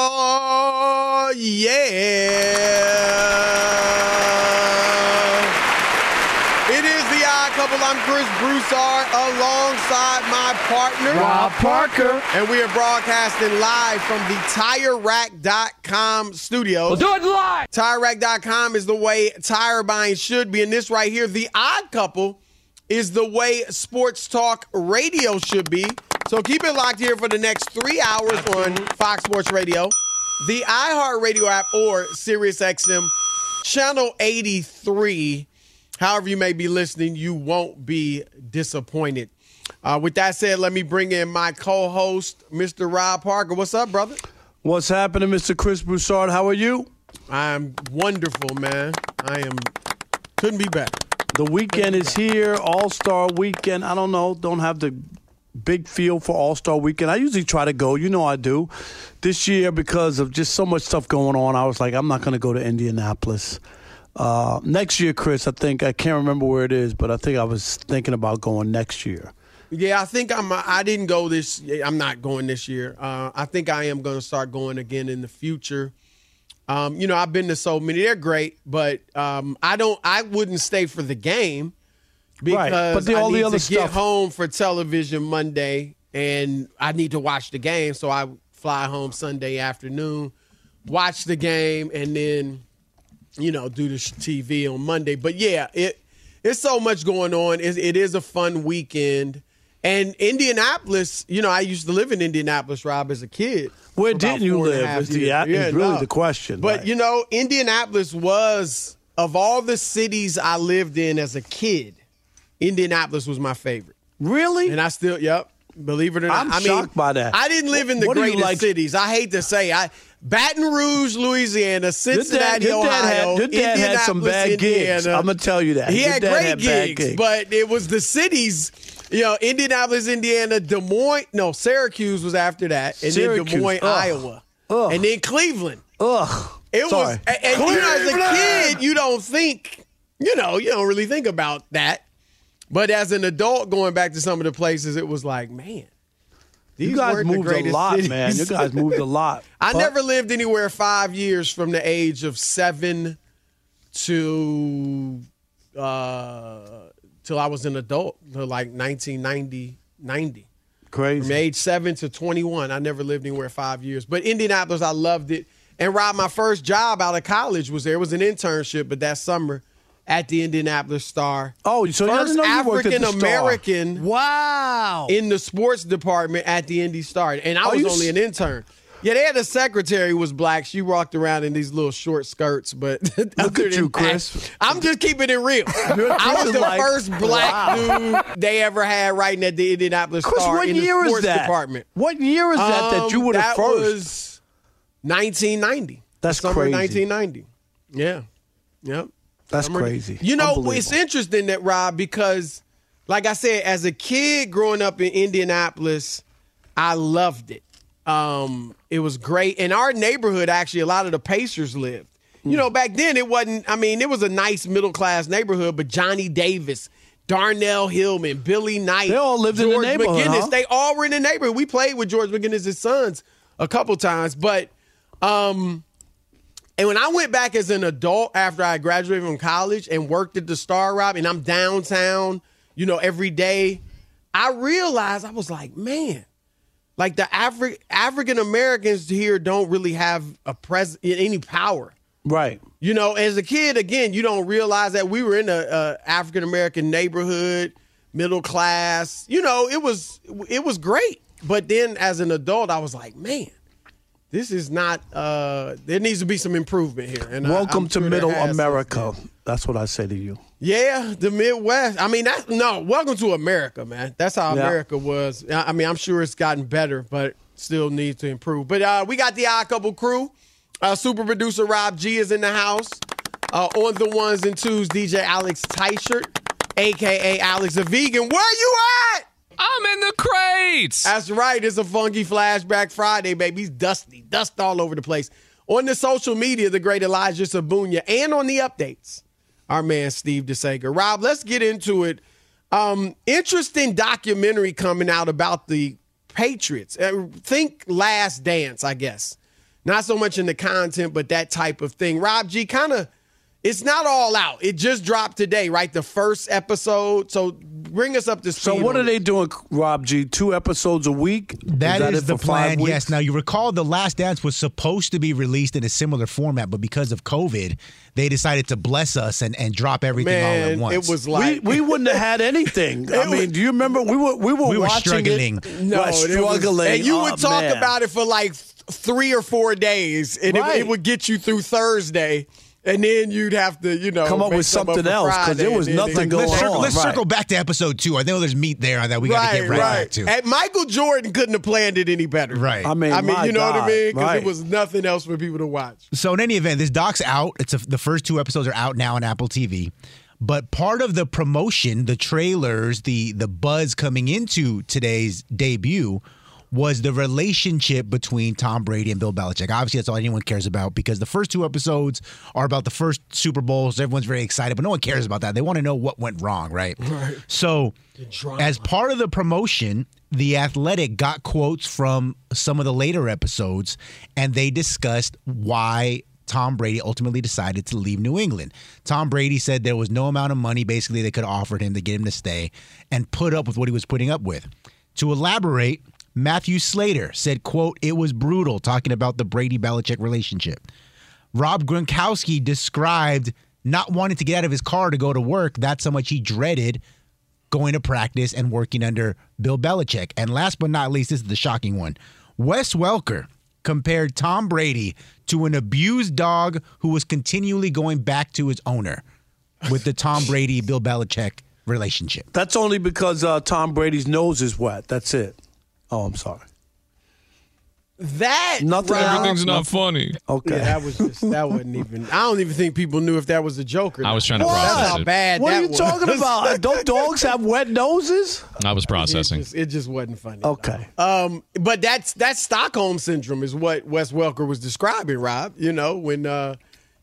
Oh, yeah. It is the odd couple. I'm Chris Broussard alongside my partner, Rob Parker. And we are broadcasting live from the TireRack.com studios. We'll do it live. TireRack.com is the way tire buying should be. And this right here, the odd couple, is the way sports talk radio should be. So keep it locked here for the next three hours on Fox Sports Radio, the iHeartRadio app, or SiriusXM channel 83. However, you may be listening, you won't be disappointed. Uh, with that said, let me bring in my co-host, Mr. Rob Parker. What's up, brother? What's happening, Mr. Chris Broussard? How are you? I'm wonderful, man. I am couldn't be better. The weekend is here, All Star Weekend. I don't know, don't have the big feel for All Star Weekend. I usually try to go, you know I do. This year, because of just so much stuff going on, I was like, I'm not going to go to Indianapolis. Uh, next year, Chris, I think I can't remember where it is, but I think I was thinking about going next year. Yeah, I think I'm. I didn't go this. I'm not going this year. Uh, I think I am going to start going again in the future. Um, you know, I've been to so many. They're great, but um, I don't. I wouldn't stay for the game because Right, but the- I all the need other to get stuff- home for television Monday, and I need to watch the game. So I fly home Sunday afternoon, watch the game, and then you know do the TV on Monday. But yeah, it it's so much going on. It, it is a fun weekend. And Indianapolis, you know, I used to live in Indianapolis, Rob, as a kid. Where didn't you four and a live is the- years. is really the question, But right. you know, Indianapolis was of all the cities I lived in as a kid, Indianapolis was my favorite. Really? And I still, yep. Believe it or not, I'm I mean, shocked by that. I didn't live in the What greatest like- cities. I hate to say, I Baton Rouge, Louisiana, Your dad, Cincinnati, your dad Ohio, had, your dad had some bad gigs. I'm gonna tell you that. He Your had dad great had gigs, gigs. but it was the cities. Know, Indianapolis, Indiana, Des Moines. No, Syracuse was after that, and then Des Moines, ugh. Iowa, Ugh. and then Cleveland. Ugh. It Sorry. was, and, and you know, as a kid, you don't think, you know, you don't really think about that. But as an adult, going back to some of the places, it was like, man, these You guys moved a lot, cities. man. You guys moved a lot. I But- never lived anywhere five years from the age of seven to uh till I was an adult, to like 1990, 90. Crazy. From crazy. age seven to 21, I never lived anywhere five years. But Indianapolis, I loved it. And Rob, my first job out of college was there. It was an internship, but that summer at the Indianapolis Star. Oh, so you first didn't know you worked at the African American Wow. in the sports department at the Indy Star, and I Are was only s- an intern. Yeah, they had a secretary who was black. She walked around in these little short skirts, but Look at you, Chris. I'm just keeping it real. I was the like- first black dude they ever had writing at the Indianapolis Chris, Star what in year the is sports that? department. What year is that that you Um, were the that first? was 1990. That's summer crazy. 1990. Yeah. Yep. That's Summer- crazy. You know, it's interesting that Rob because, like I said, as a kid growing up in Indianapolis, I loved it. Um, it was great. In our neighborhood, actually, a lot of the Pacers lived. You know, back then it wasn't. I mean, it was a nice middle class neighborhood, but Johnny Davis, Darnell Hillman, Billy Knight, They all lived in the neighborhood, McGinnis, huh? they all were in the neighborhood. We played with George McGinnis' sons a couple times, but um, and when I went back as an adult after I graduated from college and worked at the Star Rob, and I'm downtown, you know, every day, I realized I was like, man, like the Afri- African Americans here don't really have a pres any power. right. You know, as a kid, again, you don't realize that we were in a, a African American neighborhood, middle class. You know, it was it was great. But then as an adult, I was like, man, this is not. uh There needs to be some improvement here. And Welcome I'm to sure Middle America. That's what I say to you. Yeah, the Midwest. I mean, that's no. Welcome to America, man. That's how Yeah. America was. I I mean, I'm sure it's gotten better, but still needs to improve. But uh, we got the Odd Couple crew. Uh, super producer Rob G is in the house. Uh, on the ones and twos, DJ Alex Teichert, aka Alex the Vegan. Where you at? I'm in the crates. That's right. It's a funky flashback Friday, baby. He's dusty, dust all over the place. On the social media, the great Elijah Sabunya, and on the updates, our man Steve DeSager. Rob, let's get into it. Um, interesting documentary coming out about the Patriots. Uh, think Last Dance, I guess. Not so much in the content, but that type of thing. Rob G, kind of, it's not all out. It just dropped today, right? The first episode. So bring us up to speed. So what are they doing, Rob G? Two episodes a week? That is, it the plan. Yes. Now you recall the Last Dance was supposed to be released in a similar format, but because of COVID, they decided to bless us and, and drop everything all at once. it was like we wouldn't have had anything. I mean, do you remember we were we were We were watching struggling. It, No, Right, it was- struggling, and you Oh, would talk man. about it for like three or four days, and it, it would get you through Thursday, and then you'd have to, you know, Come up with something something up for else, 'cause there was and then- nothing and- going let's circle, on, let's right. circle back to episode two. I know there's meat there that we got to Right, get right, right. back to. And Michael Jordan couldn't have planned it any better. Right. I mean, I mean, you know what I mean? Because right. it was nothing else for people to watch. So in any event, this doc's out. It's a, the first two episodes are out now on Apple TV. But part of the promotion, the trailers, the the buzz coming into today's debut was the relationship between Tom Brady and Bill Belichick. Obviously, that's all anyone cares about because the first two episodes are about the first Super Bowls. Everyone's very excited, but no one cares about that. They want to know what went wrong, right? Right. So, as part of the promotion, The Athletic got quotes from some of the later episodes, and they discussed why Tom Brady ultimately decided to leave New England. Tom Brady said there was no amount of money basically they could have offered him to get him to stay and put up with what he was putting up with. To elaborate, Matthew Slater said, quote, it was brutal talking about the Brady Belichick relationship. Rob Gronkowski described not wanting to get out of his car to go to work. That's how much he dreaded going to practice and working under Bill Belichick. And last but not least, this is the shocking one. Wes Welker compared Tom Brady to an abused dog who was continually going back to his owner with the Tom Brady Bill Belichick relationship. That's only because uh, Tom Brady's nose is wet. That's it. Oh, I'm sorry. That Nothing Rob- Everything's not funny. Okay. Yeah, that was just that wasn't even. I don't even think people knew if that was a joke or I was trying to What? process That's how it. bad. what that are you was. talking about? Don't dogs have wet noses? I was It processing. just, it just wasn't funny. Okay. Um, but that's that's Stockholm syndrome is what Wes Welker was describing, Rob. You know, when uh,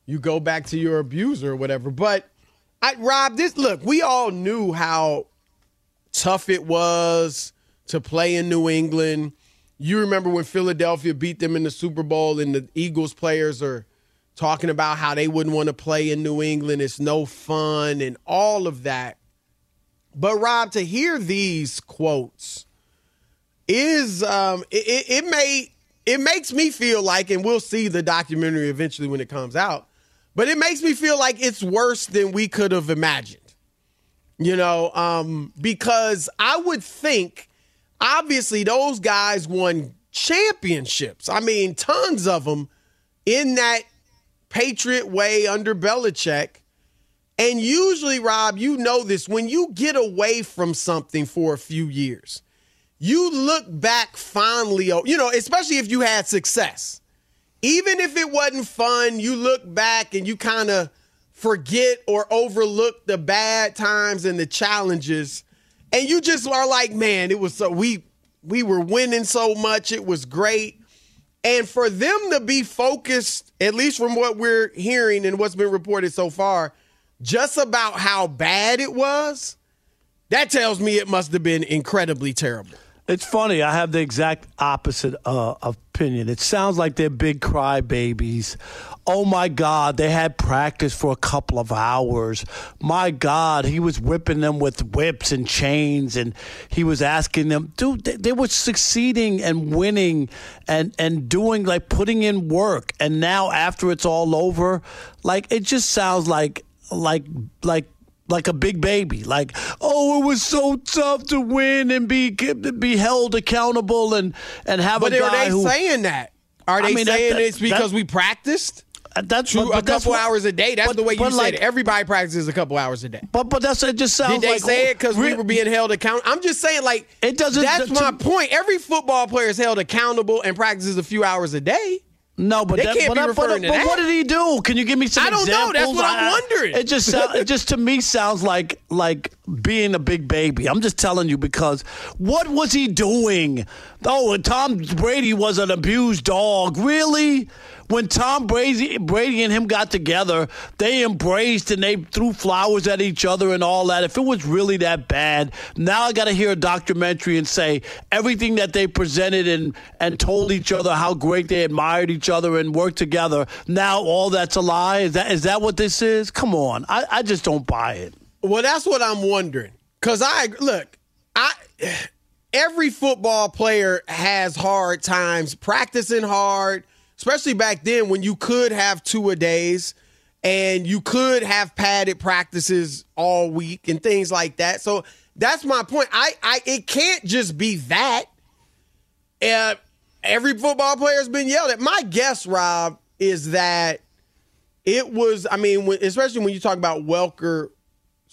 you go back to your abuser or whatever. But I, Rob, this look, we all knew how tough it was to play in New England. You remember when Philadelphia beat them in the Super Bowl, and the Eagles players are talking about how they wouldn't want to play in New England. It's no fun, and all of that. But Rob, to hear these quotes is um it, it, may it makes me feel like, and we'll see the documentary eventually when it comes out. but it makes me feel like it's worse than we could have imagined. You know, um, because I would think, obviously, those guys won championships. I mean, tons of them in that Patriot way under Belichick. And usually, Rob, you know this, when you get away from something for a few years, you look back fondly, you know, especially if you had success. Even if it wasn't fun, you look back and you kind of forget or overlook the bad times and the challenges. And you just are like, man, it was so we we were winning so much, it was great. And for them to be focused, at least from what we're hearing and what's been reported so far, just about how bad it was, that tells me it must have been incredibly terrible. It's funny. I have the exact opposite uh, opinion. It sounds like they're big crybabies. Oh my God, they had practice for a couple of hours. My God, he was whipping them with whips and chains, and he was asking them, dude, they, they were succeeding and winning and and doing like putting in work. And now after it's all over, like it just sounds like like like like a big baby. Like, oh, it was so tough to win and be kept be held accountable and and have but a guy are they who, saying that? Are they I mean, saying that- it's because that- we practiced? Uh, that's Two, but- but a that's couple what- hours a day. That's but- the way you said like- it. Everybody practices a couple hours a day. But but that's it. Just sounds Did they like say oh, it because we were being held accountable? I'm just saying, like It doesn't- That's my point. Every football player is held accountable and practices a few hours a day. No, but They that, can't but, be but- referring to but that. what did he do? Can you give me some I don't know. That's what I'm I- wondering. It just sound, it just to me sounds like like being a big baby. I'm just telling you because what was he doing? Oh, Tom Brady was an abused dog. Really? When Tom Brady, Brady and him got together, they embraced and they threw flowers at each other and all that. If it was really that bad, now I got to hear a documentary and say everything that they presented and and told each other how great they admired each other and worked together. Now all that's a lie. Is that is that what this is? Come on, I, I just don't buy it. Well, that's what I'm wondering. Cause I look, I every football player has hard times practicing hard, especially back then when you could have two a days and you could have padded practices all week and things like that. So that's my point. I, I it can't just be that. Uh, every football player's been yelled at. My guess, Rob, is that it was. I mean, when, especially when you talk about Welker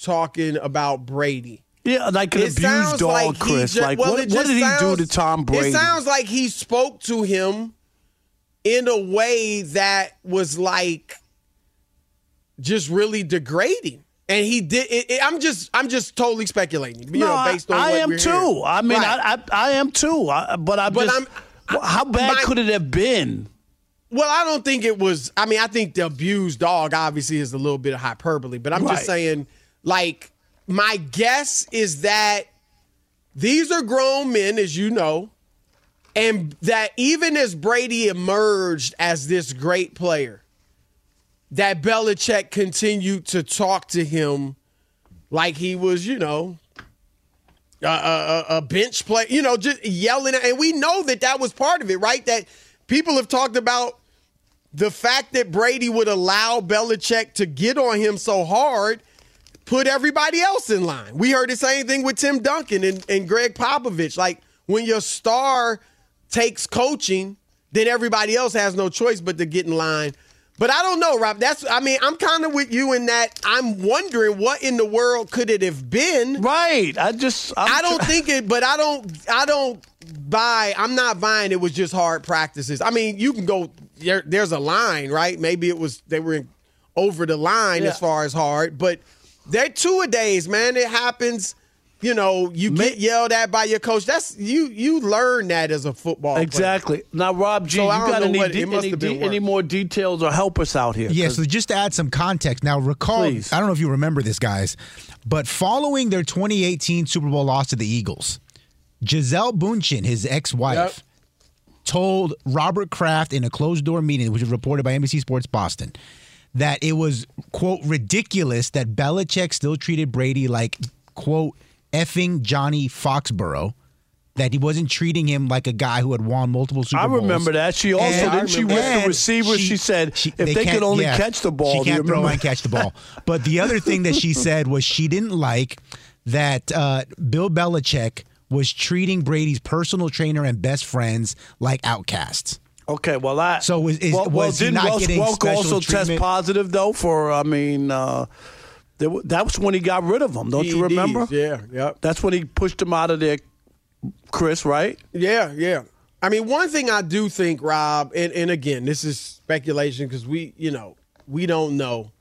talking about Brady. Yeah, like an It abused dog, like Chris. ju- like well, what, what just did he do to Tom Brady? It sounds like he spoke to him in a way that was like just really degrading. And he did. It, it- I'm just. I'm just totally speculating. You no, know, based on I, I am too. hearing. I mean, Right. I, I I am too. I, but I'm But just. I'm- how bad my- could it have been? Well, I don't think it was. I mean, I think the abused dog obviously is a little bit of hyperbole, but I'm Right. just saying, like, my guess is that these are grown men, as you know, and that even as Brady emerged as this great player, that Belichick continued to talk to him like he was, you know, a, a, a bench player, you know, just yelling. And we know that that was part of it, right? That people have talked about the fact that Brady would allow Belichick to get on him so hard put everybody else in line. We heard the same thing with Tim Duncan and, and Gregg Popovich. Like when your star takes coaching, then everybody else has no choice but to get in line. But I don't know, Rob. That's I mean, I'm kind of with you in that I'm wondering what in the world could it have been. Right. I just. I'm I don't tr- think it, but I don't. I don't buy. I'm not buying it was just hard practices. I mean, you can go. There, there's a line, right? Maybe it was they were in, over the line Yeah. as far as hard, but they're two a days, man. It happens. You know, you get yelled at by your coach. That's you. You learn that as a football player. Exactly. Now, Rob G, So you got any, what- de- any, de- any more details or help us out here? Yeah, 'Cause- so just to add some context, now recall, Please. I don't know if you remember this, guys, but following their 2018 Super Bowl loss to the Eagles, Gisele Bündchen, his ex wife, Yep. told Robert Kraft in a closed door meeting, which was reported by NBC Sports Boston, that it was, quote, ridiculous that Belichick still treated Brady like, quote, effing Johnny Foxborough. That he wasn't treating him like a guy who had won multiple Super Bowls. I remember that. She also And- didn't she with the and receivers. She, said if they, could only yeah, catch the ball, she can't throw and catch the ball. But the other thing that she said was she didn't like that uh, Bill Belichick was treating Brady's personal trainer and best friends like outcasts. Okay, well, I so is, is well, well, was he didn't not Welk, getting Welk special also test positive though for I mean uh, there that was when he got rid of him. Don't you remember? Yeah, yep. That's when he pushed him out of there. Chris, right? Yeah, yeah. I mean, one thing I do think, Rob, and, and again, this is speculation because we, you know, we don't know,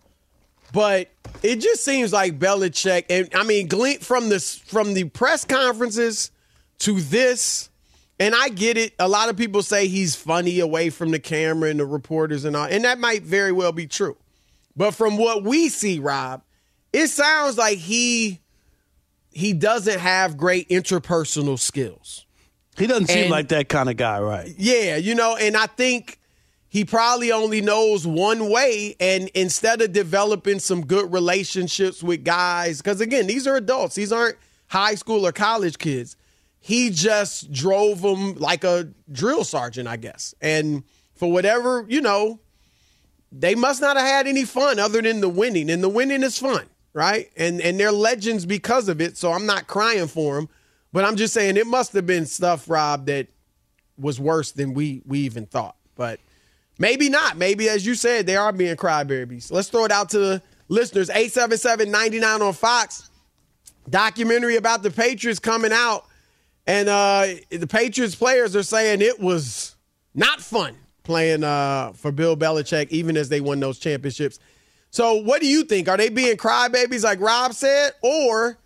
but it just seems like Belichick, and I mean, glean from this from the press conferences to this, and I get it. A lot of people say he's funny away from the camera and the reporters and all, and that might very well be true. But from what we see, Rob, it sounds like he he doesn't have great interpersonal skills. He doesn't seem And- like that kind of guy, right? Yeah, you know, and I think he probably only knows one way. And instead of developing some good relationships with guys, because again, these are adults, these aren't high school or college kids. He just drove them like a drill sergeant, I guess. And for whatever, you know, they must not have had any fun other than the winning. And the winning is fun, right? And and they're legends because of it. So I'm not crying for them, but I'm just saying it must have been stuff, Rob, that was worse than we we even thought. But maybe not. Maybe as you said, they are being crybabies. Let's throw it out to the listeners. 877-99 on Fox. Documentary about the Patriots coming out. And uh the Patriots players are saying it was not fun playing uh for Bill Belichick, even as they won those championships. So what do you think? Are they being crybabies like Rob said? Or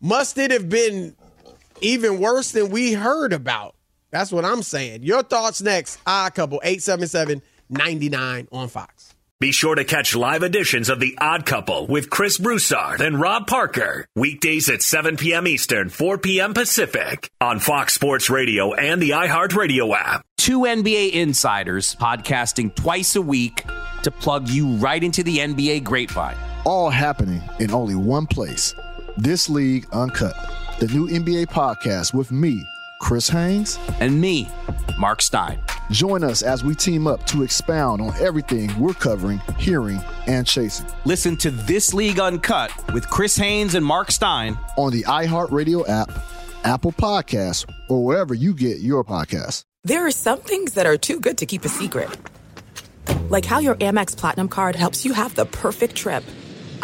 must it have been even worse than we heard about? That's what I'm saying. Your thoughts next. I couple 877-99 on Fox. Be sure to catch live editions of The Odd Couple with Chris Broussard and Rob Parker. Weekdays at 7 p.m. Eastern, 4 p.m. Pacific on Fox Sports Radio and the iHeartRadio app. Two NBA insiders podcasting twice a week to plug you right into the NBA grapevine. All happening in only one place. This League Uncut, the new NBA podcast with me, Chris Haynes, and me, Mark Stein. Join us as we team up to expound on everything we're covering, hearing, and chasing. Listen to This League Uncut with Chris Haynes and Mark Stein on the iHeartRadio app, Apple Podcasts, or wherever you get your podcasts. There are some things that are too good to keep a secret. Like how your Amex Platinum card helps you have the perfect trip.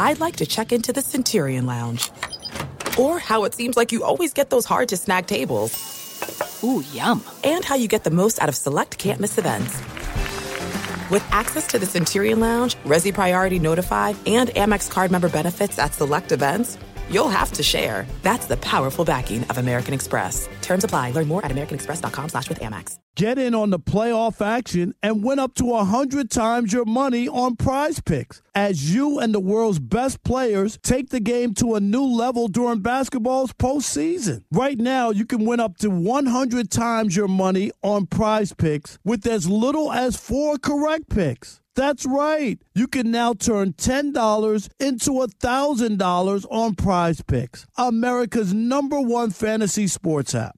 I'd like to check into the Centurion Lounge. Or how it seems like you always get those hard to snag tables. Ooh, yum. And how you get the most out of select can't miss events. With access to the Centurion Lounge, Resy Priority Notified, and Amex card member benefits at select events, you'll have to share. That's the powerful backing of American Express. Terms apply. Learn more at americanexpress.com slash with Amex. Get in on the playoff action and win up to 100 times your money on prize picks as you and the world's best players take the game to a new level during basketball's postseason. Right now, you can win up to 100 times your money on prize picks with as little as four correct picks. That's right. You can now turn $10 into $1,000 on prize picks, America's number one fantasy sports app.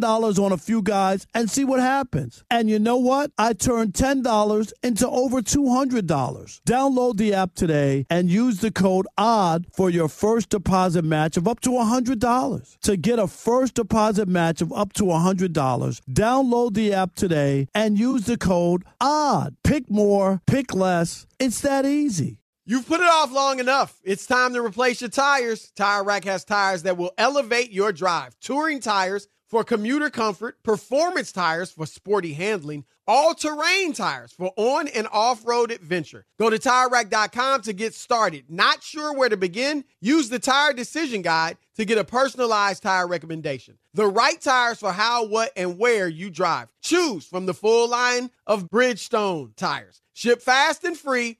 on a few guys and see what happens. And you know what? I turned $10 into over $200. Download the app today and use the code ODD for your first deposit match of up to $100. To get a first deposit match of up to $100, download the app today and use the code ODD. Pick more, pick less. It's that easy. You've put it off long enough. It's time to replace your tires. Tire Rack has tires that will elevate your drive. Touring tires for commuter comfort, performance tires for sporty handling, all terrain tires for on and off road adventure. Go to tirerack.com to get started. Not sure where to begin? Use the Tire Decision Guide to get a personalized tire recommendation. The right tires for how, what, and where you drive. Choose from the full line of Bridgestone tires. Ship fast and free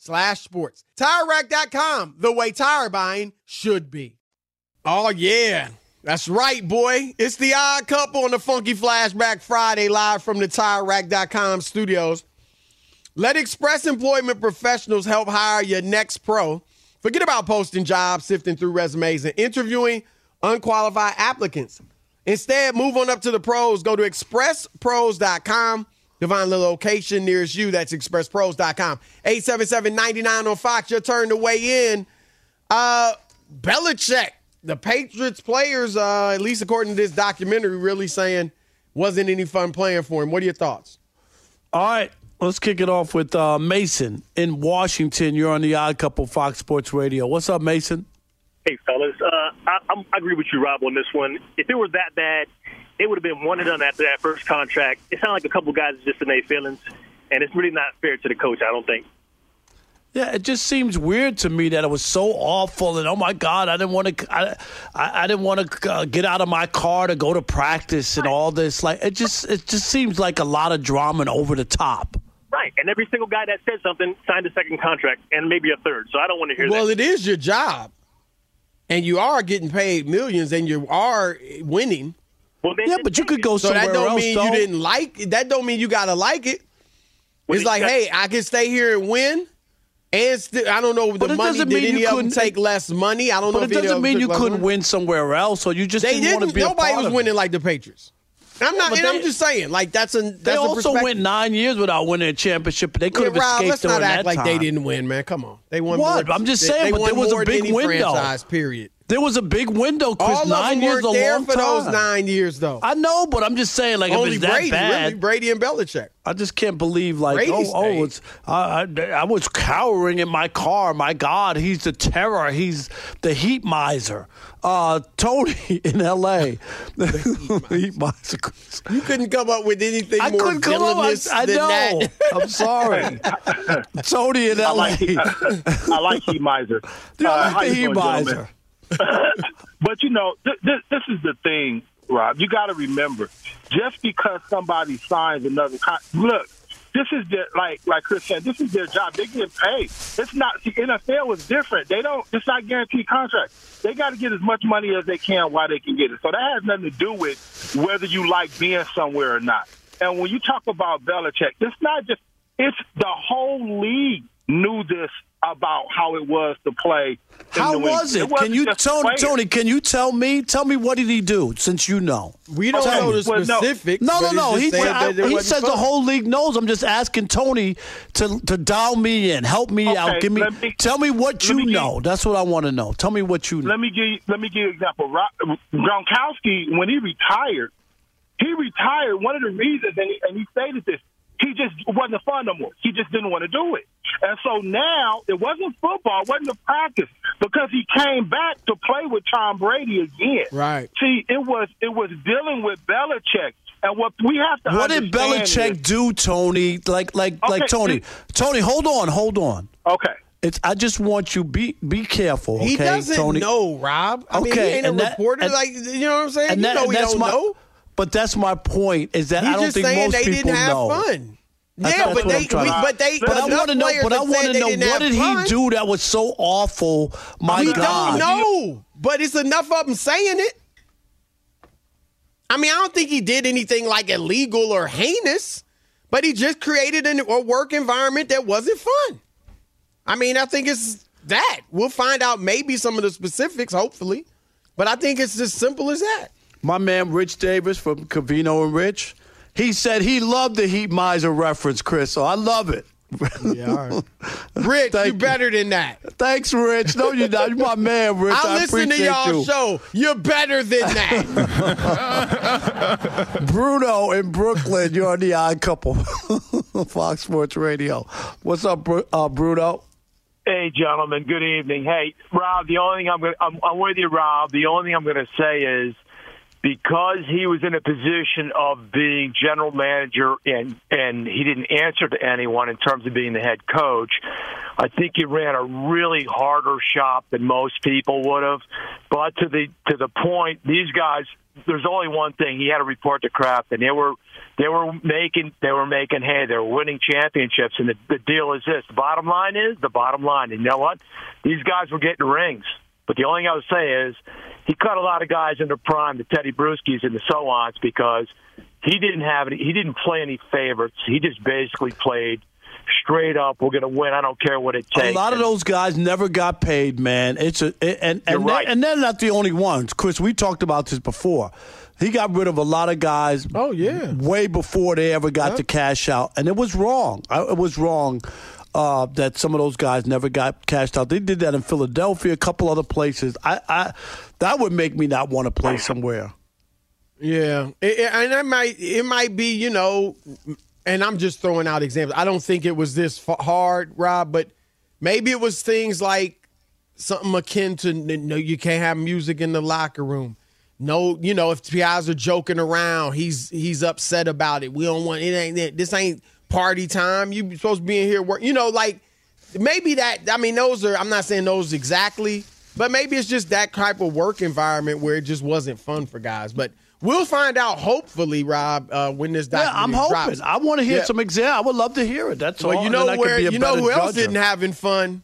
slash sports. TireRack.com, the way tire buying should be. Oh, yeah. That's right, boy. It's the odd couple on the Funky Flashback Friday live from the TireRack.com studios. Let Express Employment Professionals help hire your next pro. Forget about posting jobs, sifting through resumes, and interviewing unqualified applicants. Instead, move on up to the pros. Go to expresspros.com to find the location nearest you. That's expresspros.com. 877-99 on Fox. Your turn to weigh in. Uh, Belichick, the Patriots players, uh, at least according to this documentary, really saying wasn't any fun playing for him. What are your thoughts? All right, let's kick it off with uh, Mason in Washington. You're on the Odd Couple Fox Sports Radio. What's up, Mason? Hey, fellas. Uh, I, I'm, I agree with you, Rob, on this one. If it were that bad, it would have been one and done after that first contract. It sounded like a couple guys just in their feelings, and it's really not fair to the coach, I don't think. Yeah, it just seems weird to me that it was so awful, and oh my God, I didn't want to, I, I, I didn't want to uh, get out of my car to go to practice and all this. Like it just, it just seems like a lot of drama and over the top. Right, and every single guy that said something signed a second contract and maybe a third. So I don't want to hear that. well, that. it is your job, and you are getting paid millions, and you are winning. Well, yeah, but you could go so somewhere that don't else. mean though. you didn't like. it. That don't mean you gotta like it. Well, it's like, that- hey, I can stay here and win. And st- I don't know But the money. Did mean any you of them couldn't- take less money? I don't know. But it doesn't mean you couldn't money. win somewhere else, or you just They didn't, didn't. be a Nobody part was of winning it. like the Patriots. I'm not, but and I'm just saying, like that's a that's They a also went nine years without winning a championship, but they could Yeah, have Rob, escaped let's during not act that like time. they didn't win, man. Come on, they won. What? More, I'm just they- saying, they but won there was a more big than window. Franchise, period. There was a big window, Chris. All of nine them years weren't a there long for those nine years, though. I know, but I'm just saying, like, Only if it's that Brady, bad, really, Brady and Belichick. I just can't believe, like, Brady oh, oh, stayed. it's I, I, I was cowering in my car. My God, he's the terror. He's the heat miser. Uh, Tony in L.A. the heat miser. You couldn't come up with anything I more couldn't come up. I, villainous I than know. that. I'm sorry, Tony in I L.A. like, I like Heat Miser. You Uh, like the heat doing, gentlemen? but you know, th- th- this is the thing, Rob. You got to remember, just because somebody signs another con- look, this is their like like Chris said, this is their job. They get paid. It's not the NFL is different. They don't. It's not guaranteed contract. They got to get as much money as they can while they can get it. So that has nothing to do with whether you like being somewhere or not. And when you talk about Belichick, it's not just. It's the whole league knew this about how it was to play. In How New was England. it? wasn't Can you, Tony? players. Tony, can you tell me? Tell me what did he do? Since you know, We don't Tell know me. the Well, no. specifics. No, no, no. He, just I- he wasn't says the whole league knows. I'm just asking Tony to to dial me in, help me out, give me, me- tell me what you me give- know. That's what I want to know. Tell me what you know. Let me give you, let me give you an example. Gronkowski, when he retired, he retired. One of the reasons, and he, and he stated this, he just wasn't fun no more. He just didn't want to do it. And so now it wasn't football, it wasn't the practice because he came back to play with Tom Brady again. Right. See, it was it was dealing with Belichick. And what we have to What did understand Belichick is- do, Tony? Like, like, like Tony. see- Tony, hold on, hold on. Okay. It's. I just want you be be careful. Okay, He doesn't Tony. know, Rob. I mean, he Okay, ain't a and that- reporter. and- like, you know what I'm saying? And you that- know and he that's don't my, know. But that's my point. Is that He's I don't just think most they people didn't have know. fun. That's- yeah, but they, I'm trying we, but they, But I want to know. But I want to know what have did he do that was so awful? My we God. don't know, but it's enough of them saying it. I mean, I don't think he did anything like illegal or heinous, but he just created an, a work environment that wasn't fun. I mean, I think it's that. We'll find out maybe some of the specifics, hopefully, but I think it's as simple as that. My man Rich Davis from Covino and Rich, He said he loved the Heat Miser reference, Chris. So I love it. Yeah, all right. Rich, you better than that. Thanks, Rich. No, you're not. You're my man, Rich. I listen to y'all you. show. You're better than that. Bruno in Brooklyn. You're on the Odd Couple, Fox Sports Radio. What's up, uh, Bruno? Hey, gentlemen. Good evening. Hey, Rob. The only thing I'm going, I'm, I'm with you, Rob. The only thing I'm going to say is because he was in a position of being general manager and and he didn't answer to anyone in terms of being the head coach. I think he ran a really harder shop than most people would have. But to the to the point, these guys. There's only one thing he had to report to Kraft, and they were they were making they were making hay. They were winning championships, and the, the deal is this: the bottom line is the bottom line. And you know what? These guys were getting rings. But the only thing I would say is he cut a lot of guys in their prime, the Tedy Bruschi's and the so ons, because he didn't have any, he didn't play any favorites. He just basically played straight up. We're going to win. I don't care what it takes. A lot of those guys never got paid, man. It's a and and You're they, right. and they're not the only ones. Chris, we talked about this before. He got rid of a lot of guys. Oh yeah, way before they ever got to cash out, and it was wrong. It was wrong uh, that some of those guys never got cashed out. They did that in Philadelphia, a couple other places. I, I that would make me not want to play somewhere. Yeah, It- it- and it might it might be you know, and I'm just throwing out examples. I don't think it was this hard, Rob, but maybe it was things like something akin to no, you can't have music in the locker room. No, you know, if guys are joking around, he's he's upset about it. We don't want it. Ain't this ain't party time? You supposed to be in here work. You know, like maybe that. I mean, those are. I'm not saying those exactly, but maybe it's just that type of work environment where it just wasn't fun for guys. But we'll find out. Hopefully, Rob, uh, when this Yeah, I'm hoping. drops. I want to hear Yeah. some exam. I would love to hear it. That's all. You know then I could where you know who else judger. didn't having fun?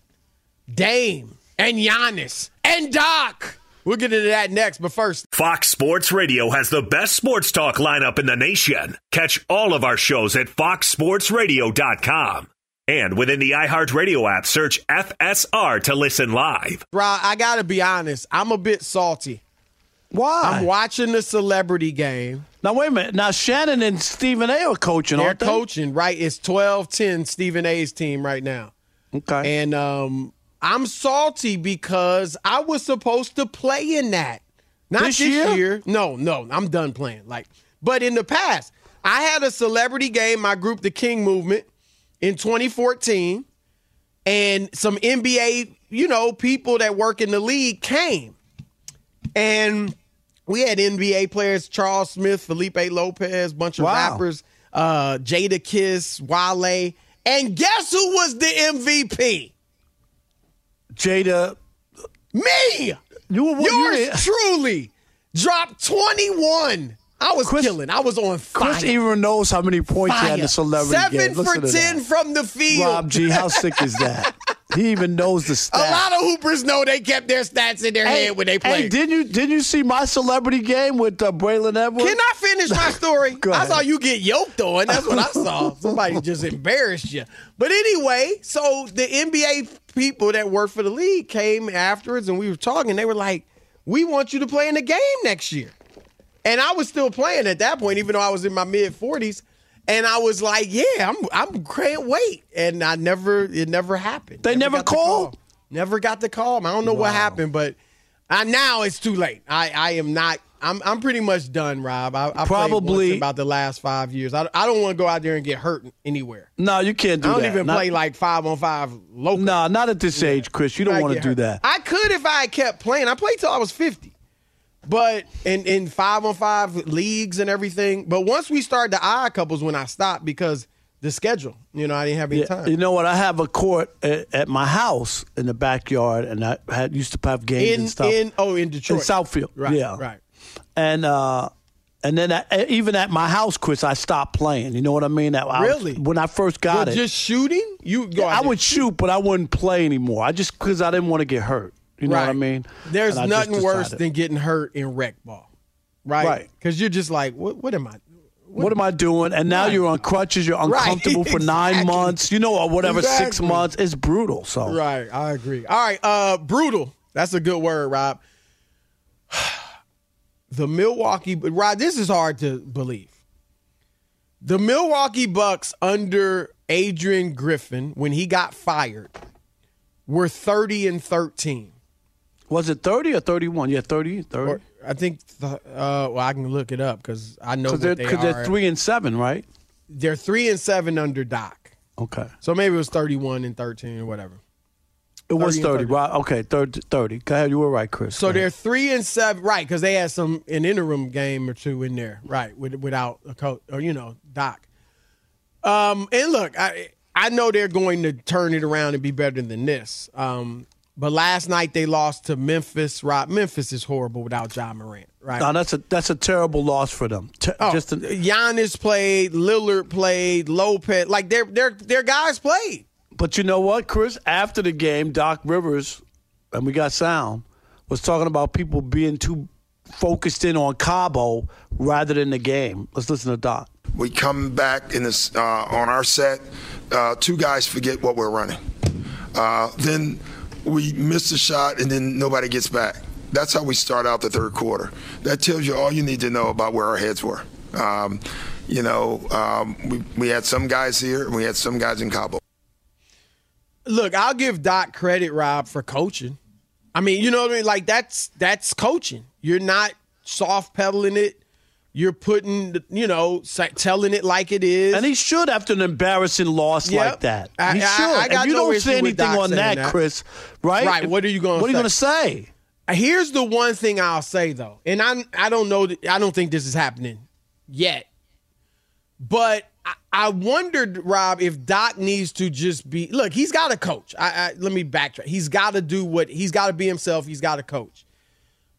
Dame and Giannis and Doc. We'll get into that next, but first, Fox Sports Radio has the best sports talk lineup in the nation. Catch all of our shows at foxsportsradio.com. And within the iHeartRadio app, search FSR to listen live. Rob, I gotta be honest. I'm a bit salty. Why? I'm watching the celebrity game. Now wait a minute. Now Shannon and Stephen A. are coaching, They're aren't they? coaching, right? It's 12-10 Stephen A's team right now. Okay. And um, I'm salty because I was supposed to play in that. Not This this, year? year? No, no, I'm done playing. Like, but in the past, I had a celebrity game, my group, the King Movement, in 2014, and some NBA, you know, people that work in the league came. And we had NBA players, Charles Smith, Felipe Lopez, bunch of Wow. rappers, uh, Jadakiss, Wale. And guess who was the MVP? Jada. Me! You were Yours you- truly dropped 21. I was killing. I was on fire. Chris even knows how many points he had in the Fire. celebrity Seven game. For 10 that. from the field. Rob G, how sick is that? He even knows the stats. A lot of hoopers know they kept their stats in their head when they played. Hey, did you did you see my celebrity game with uh, Braylon Edwards? Can I finish my story? I saw you get yoked on. That's what I saw. Somebody just embarrassed you. But anyway, so the NBA people that work for the league came afterwards and we were talking. They were like, we want you to play in the game next year. And I was still playing at that point, even though I was in my mid 40s. And I was like, yeah, I'm I'm can't wait. And I never it never happened. They never the called? call. Never got the call. I don't know what happened, but I, now it's too late. I, I am not. I'm I'm pretty much done, Rob. I, I Probably- about the last five years. I, I don't want to go out there and get hurt anywhere. No, you can't do that. I don't that. even Not- play like five on five local. Nah, not at this age, Chris. You don't want to do hurt. that. I could if I kept playing. I played till I was 50. But in, in five on five leagues and everything. But once we started the odd couples when I stopped because the schedule, you know, I didn't have any Yeah, time. you know what? I have a court at, at my house in the backyard, and I had used to have games in and stuff in oh in Detroit. in Southfield. Right, yeah, right. And uh, and then I, even at my house, Chris, I stopped playing. You know what I mean? I, I was- Really? when I first got But it, just shooting? You go Yeah, I would shoot, but I wouldn't play anymore. I just because I didn't want to get hurt. You know what I mean? There's And nothing worse than getting hurt in rec ball, right? Right. Because you're just like, what? What am I? What am I doing? And now Right. you're on crutches. You're Right, uncomfortable for nine exactly. months. You know, or whatever, six months. It's brutal. So Right. I agree. All right. Uh, brutal. That's a good word, Rob. The Milwaukee, but Rob, this is hard to believe. The Milwaukee Bucks under Adrian Griffin when he got fired were 30 and 13. Was it 30 or 31? Yeah, 30. 30. Or, I think. Uh, well, I can look it up because I know what they're, they 'cause are. they're three and seven, right? They're three and seven under Doc. Okay. So maybe it was 31 and 13 or whatever. It was 30 30. Right. Okay, 30, 30. Go ahead. You were right, Chris. So they're three and seven, right? Because they had some an interim game or two in there, right? With, without a coach or you know Doc. Um, and look, I I know they're going to turn it around and be better than this. Um, but last night they lost to Memphis. Right? Memphis is horrible without Ja Morant, right? No, that's a that's a terrible loss for them. Te- Oh, just an, Giannis played, Lillard played, Lopez, like their their their guys played. But you know what, Chris? After the game, Doc Rivers, and we got sound, was talking about people being too focused in on Cabo rather than the game. Let's listen to Doc. We come back in this uh, on our set. Uh, two guys forget what we're running. Uh, then we miss a shot, and then nobody gets back. That's how we start out the third quarter. That tells you all you need to know about where our heads were. Um, you know, um, we, we had some guys here, and we had some guys in Cabo. Look, I'll give Doc credit, Rob, for coaching. I mean, you know what I mean? Like that's that's coaching. You're not soft pedaling it. You're putting, you know, telling it like it is. And he should after an embarrassing loss Yep. like that. I- he I- should. I and you no don't say anything on that, that. Chris. Right? Right. What are you going? What are you going to say? Here's the one thing I'll say though, and I I don't know. I don't think this is happening yet, but I, I wondered, Rob, if Doc needs to just be. Look, he's got a coach. I, I let me backtrack. He's got to do what he's got to be himself. He's got to coach.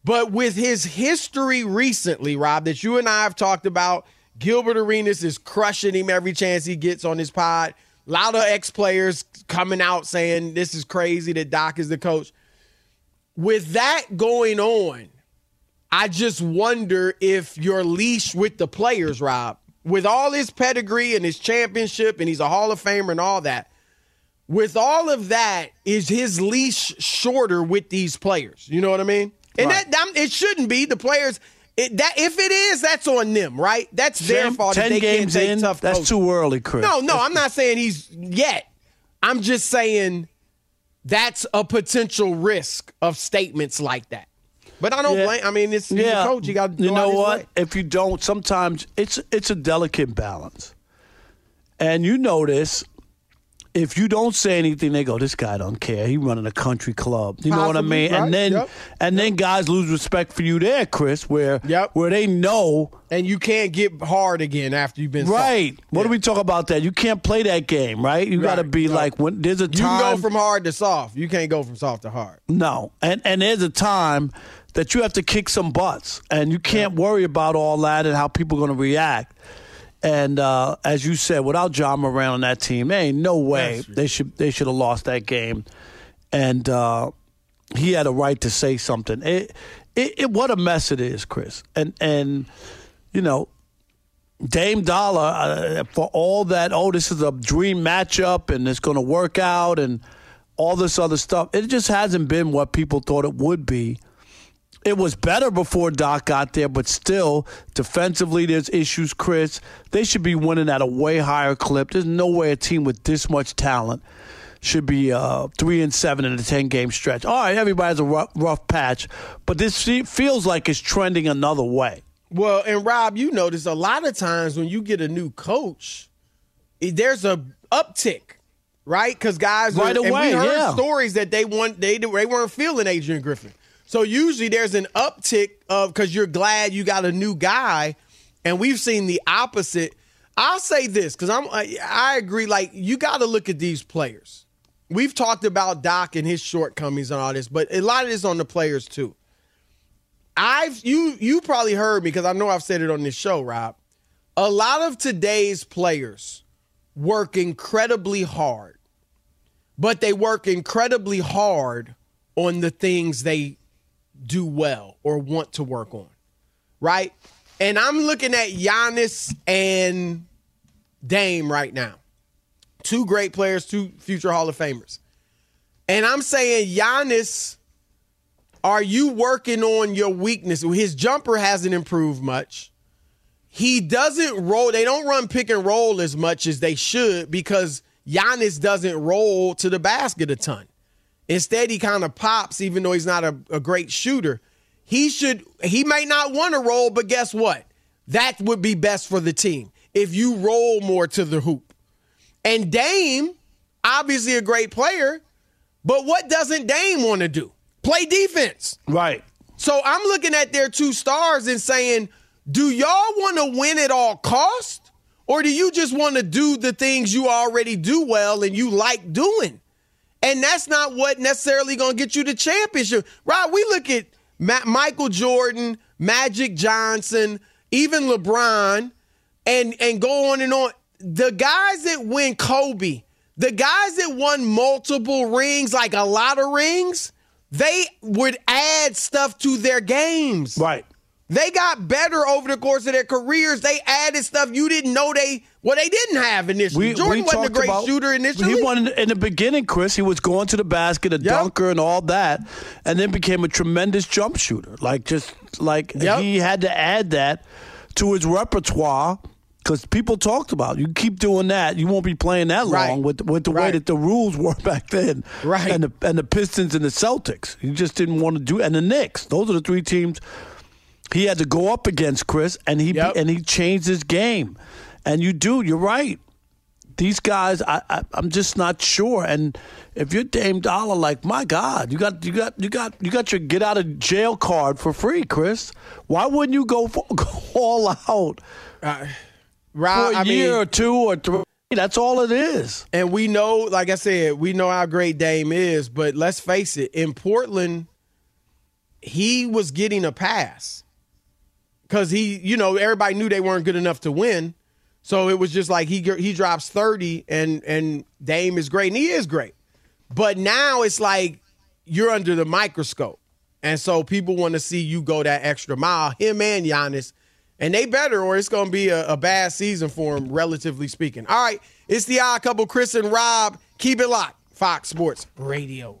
But with his history recently, Rob, that you and I have talked about, Gilbert Arenas is crushing him every chance he gets on his pod. A lot of ex players coming out saying this is crazy that Doc is the coach. With that going on, I just wonder if your leash with the players, Rob, with all his pedigree and his championship, and he's a Hall of Famer and all that, with all of that, is his leash shorter with these players? You know what I mean? And that, that it shouldn't be. The players, it, that if it is, that's on them, right? That's their Ten- fault. Ten they games in, tough that's too early, Chris. No, no, I'm not saying he's yet. I'm just saying that's a potential risk of statements like that. But I don't Yeah. blame. I mean, it's yeah. coach. You got You know what? If you don't, sometimes it's it's a delicate balance. And you notice if you don't say anything, they go, "This guy don't care. He running a country club." You know what I mean? right, And then yep, and then guys lose respect for you there, Chris. Where where they know and you can't get hard again after you've been soft. right. What do we talk about that? You can't play that game, right? You got to be no. like when there's a You time. can go from hard to soft. You can't go from soft to hard. No, and and there's a time that you have to kick some butts, and you can't worry about all that and how people are going to react. And uh, as you said, without Ja Morant on that team, there ain't no way they should they should have lost that game. And uh, he had a right to say something. It, it, it what a mess it is, Chris. And and you know, Dame Dollar uh, for all that. Oh, this is a dream matchup, and it's going to work out, and all this other stuff. It just hasn't been what people thought it would be. It was better before Doc got there, but still, defensively, there's issues, Chris. They should be winning at a way higher clip. There's no way a team with this much talent should be uh, three and seven in a ten game stretch. All right, everybody has a rough, rough patch, but this feels like it's trending another way. Well, and Rob, you notice a lot of times when you get a new coach, there's a uptick, right? Because guys, are- Right and away, we heard yeah. stories that they want they they weren't feeling Adrian Griffin. So usually there's an uptick of because you're glad you got a new guy, and we've seen the opposite. I'll say this because I'm I, agree. Like you got to look at these players. We've talked about Doc and his shortcomings and all this, but a lot of this on the players too. I've you you probably heard me because I know I've said it on this show, Rob. A lot of today's players work incredibly hard, but they work incredibly hard on the things they do well or want to work on, right? And I'm looking at Giannis and Dame right now. Two great players, two future Hall of Famers. And I'm saying Giannis are you working on your weakness? His jumper hasn't improved much. he doesn't roll. They don't run pick and roll as much as they should because Giannis doesn't roll to the basket a ton. Instead, he kind of pops, even though he's not a, a great shooter. He should. He may not want to roll, but guess what? That would be best for the team if you roll more to the hoop. And Dame, obviously a great player, but what doesn't Dame want to do? Play defense. Right. So I'm looking at their two stars and saying, do y'all want to win at all cost? Or do you just want to do the things you already do well and you like doing? And that's not what necessarily going to get you the championship. Right? We look at Ma- Michael Jordan, Magic Johnson, even LeBron, and and go on and on. The guys that win Kobe, the guys that won multiple rings, like a lot of rings, they would add stuff to their games. Right. They got better over the course of their careers. They added stuff you didn't know they well they didn't have initially. Jordan wasn't a great about- shooter initially. He won in, the beginning, Chris. He was going to the basket, a dunker, and all that, and then became a tremendous jump shooter. Like just like he had to add that to his repertoire because people talked about you keep doing that, you won't be playing that Right. long with with the way that the rules were back then. Right. And the and the Pistons and the Celtics. You just didn't want to do and the Knicks. Those are the three teams he had to go up against Chris, and he and he changed his game. And you do, you're right. These guys, I, I, I'm just not sure. And if you're Dame Dollar, like my God, you got you got you got you got your get out of jail card for free, Chris. Why wouldn't you go, for, go all out Uh, for Rob, a I year mean- or two or three? That's all it is. And we know, like I said, we know how great Dame is, but let's face it, in Portland, he was getting a pass. Cause he, you know, everybody knew they weren't good enough to win. So it was just like he he drops 30 and and Dame is great. And he is great. But now it's like you're under the microscope. And so people want to see you go that extra mile, him and Giannis. And they better, or it's going to be a, a bad season for him, relatively speaking. All right, it's the odd couple, Chris and Rob. Keep it locked. Fox Sports Radio.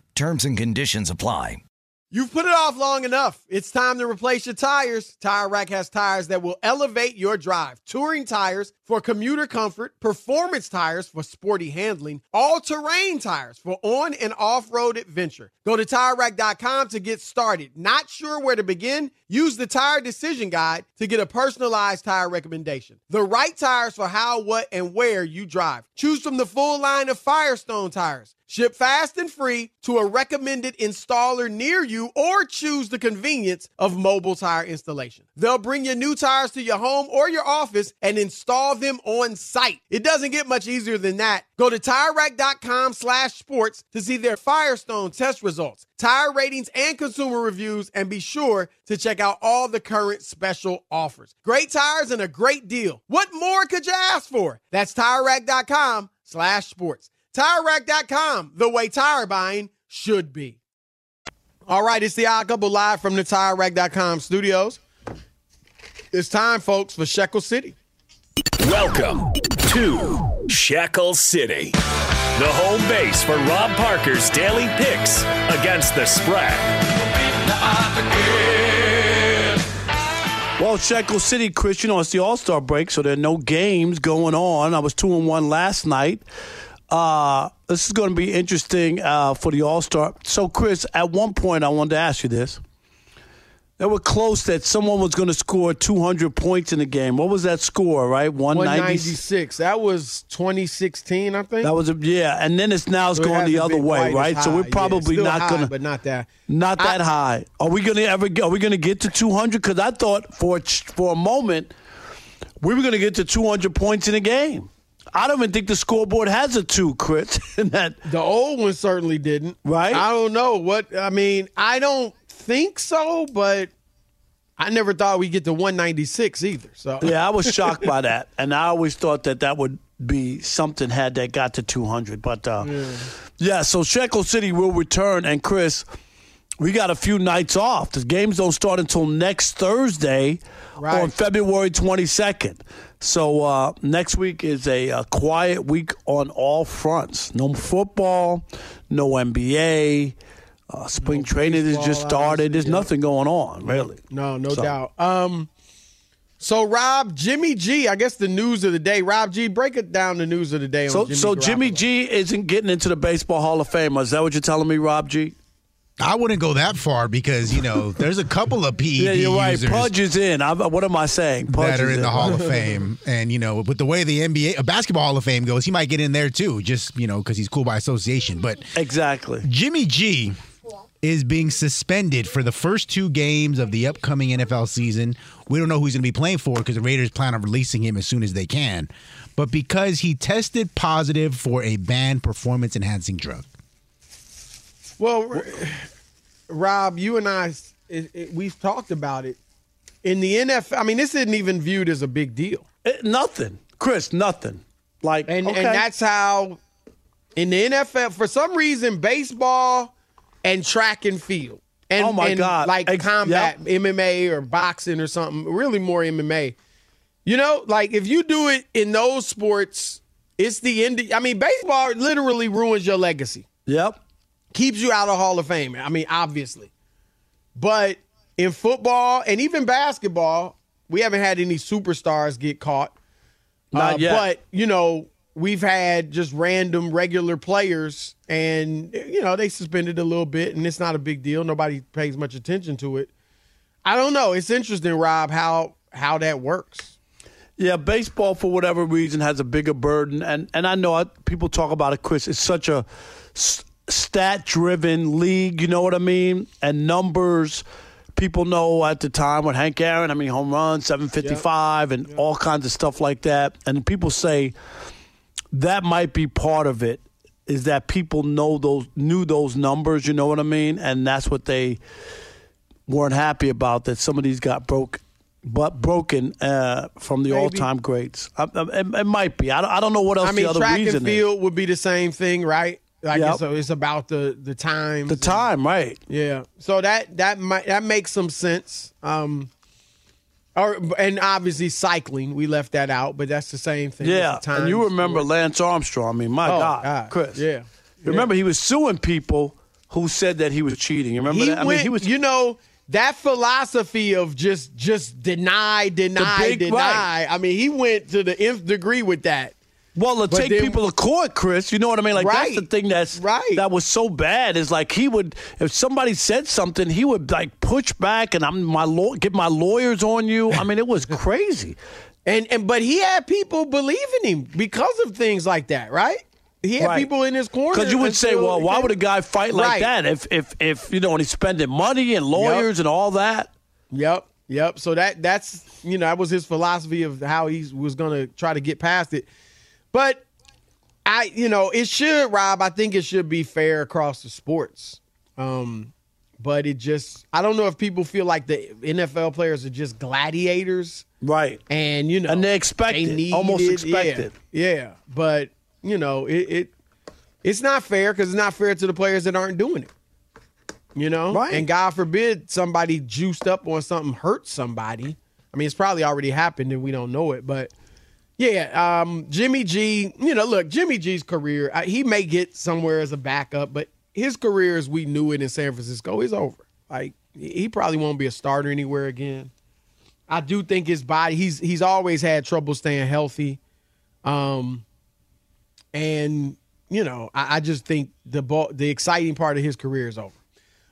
Terms and conditions apply. You've put it off long enough. It's time to replace your tires. Tire Rack has tires that will elevate your drive. Touring tires for commuter comfort, performance tires for sporty handling, all-terrain tires for on and off-road adventure. Go to TireRack.com to get started. Not sure where to begin? Use the Tire Decision Guide to get a personalized tire recommendation. The right tires for how, what, and where you drive. Choose from the full line of Firestone tires. Ship fast and free to a recommended installer near you or choose the convenience of mobile tire installation. They'll bring your new tires to your home or your office and install them on site. It doesn't get much easier than that. Go to TireRack.com slash sports to see their Firestone test results, tire ratings, and consumer reviews, and be sure to check out all the current special offers. Great tires and a great deal. What more could you ask for? That's TireRack.com slash sports. TireRack.com, the way tire buying should be. All right, it's the Odd Couple live from the TireRack.com studios. It's time, folks, for Shekel City. Welcome to Shekel City, the home base for Rob Parker's daily picks against the spread. Well, Shekel City, Chris, you know, it's the All Star break, so there are no games going on. I was 2 and 1 last night. Uh, this is going to be interesting uh, for the All Star. So, Chris, at one point, I wanted to ask you this. They were close that someone was going to score 200 points in the game. What was that score, right? 196. That was 2016, I think. That was a, yeah, and then it's now it's So it going the other way, right? So we're probably still not gonna, but not that. not I- that high. Are we gonna ever? Are we gonna get to 200? Because I thought for a for a moment we were gonna get to 200 points in a game. I don't even think the scoreboard has a two, Chris. in that The old one certainly didn't. Right? I don't know what I mean. I don't think so, but I never thought we'd get to 196 either. So yeah, I was shocked by that, and I always thought that that would be something had that got to 200. But uh, yeah. so Shekel City will return, and Chris, we got a few nights off. The games don't start until next Thursday Right. on February 22nd. So uh, next week is a, uh quiet week on all fronts. No football, no NBA. Uh, spring training has just started. There's obviously, yeah. nothing going on, really. No, no So- doubt. Um, so Rob, Jimmy G, I guess the news of the day. Rob G, break it down. The news of the day. On So, Jimmy so Garoppolo. Jimmy G isn't getting into the Baseball Hall of Fame. Is that what you're telling me, Rob G? I wouldn't go that far because you know there's a couple of PED yeah, you're right. users Pudge is in. I, what am I saying? Pudge that are is in the Hall of Fame, and you know with the way the NBA, a basketball Hall of Fame goes, he might get in there too, just you know because he's cool by association. But exactly, Jimmy G is being suspended for the first two games of the upcoming NFL season. We don't know who he's going to be playing for because the Raiders plan on releasing him as soon as they can. But because he tested positive for a banned performance enhancing drug. Well, R- Rob, you and I, it, it, we've talked about it. In the NFL, I mean, this isn't even viewed as a big deal. Eh, nothing, Chris. Nothing. Like, and okay. and that's how in the NFL, for some reason, baseball and track and field. And, Oh, my and God. Like Ex- combat, MMA or boxing or something. Really more MMA. You know, like if you do it in those sports, it's the end. I mean, baseball literally ruins your legacy. Yep. Keeps you out of Hall of Fame. I mean, obviously. But in football and even basketball, we haven't had any superstars get caught. Not Uh, yet. But, you know, we've had just random regular players and, you know, they suspended a little bit and it's not a big deal. Nobody pays much attention to it. I don't know. It's interesting, Rob, how how that works. Yeah, baseball for whatever reason has a bigger burden, and and I know I, people talk about it, Chris. It's such a stat driven league. You know what I mean? And numbers. People know at the time with Hank Aaron, I mean, home runs, seven fifty five, and all kinds of stuff like that. And people say that might be part of it. Is that people know those knew those numbers? You know what I mean? And that's what they weren't happy about. That some of these got broke but broken uh, from the Maybe. all-time greats. I, I, it, it might be. I don't, I don't know what else I mean, the other track reason and is. field would be the same thing, right? Like Yep. it's, it's about the the time. The time, right? Yeah. So that that might that makes some sense. Um or and obviously cycling, we left that out, but that's the same thing. Yeah, and you remember sport. Lance Armstrong? I mean, my Oh, God, God. Chris. Yeah. Remember, he was suing people who said that he was cheating. You remember he that? I mean, he was. you know, that philosophy of just just deny, deny, deny. right. I mean, he went to the nth degree with that. Well, to take then- people to court, Chris. You know what I mean? Like Right. that's the thing that's Right. that was so bad. Is like he would if somebody said something, he would like push back, and I'm my law get my lawyers on you. I mean, it was crazy. And and but he had people believing him because of things like that, right? He had Right. people in his corner. Because you would say, well, why would a guy fight like Right. that if if if you know and he's spending money and lawyers and all that? Yep, yep. So that that's you know that was his philosophy of how he was going to try to get past it. But I, you know, it should, Rob. I think it should be fair across the sports. Um, but it just, I don't know if people feel like the NFL players are just gladiators, right? And you know, And they expect it, need almost it. expect Yeah. Yeah, but you know, it, it it's not fair because it's not fair to the players that aren't doing it. You know, Right. And God forbid somebody juiced up on something hurts somebody. I mean, it's probably already happened and we don't know it, but yeah, um, Jimmy G. You know, look, Jimmy G's career, he may get somewhere as a backup, but his career, as we knew it in San Francisco, is over. Like he probably won't be a starter anywhere again. I do think his body. He's he's always had trouble staying healthy, um, and you know I, I just think the ball, the exciting part of his career is over.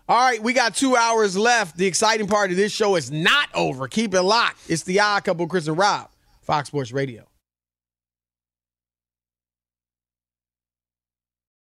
All right, we got two hours left. The exciting part of this show is not over. Keep it locked. It's the Odd Couple, Chris and Rob, Fox Sports Radio.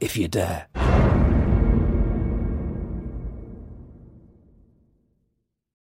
if you dare.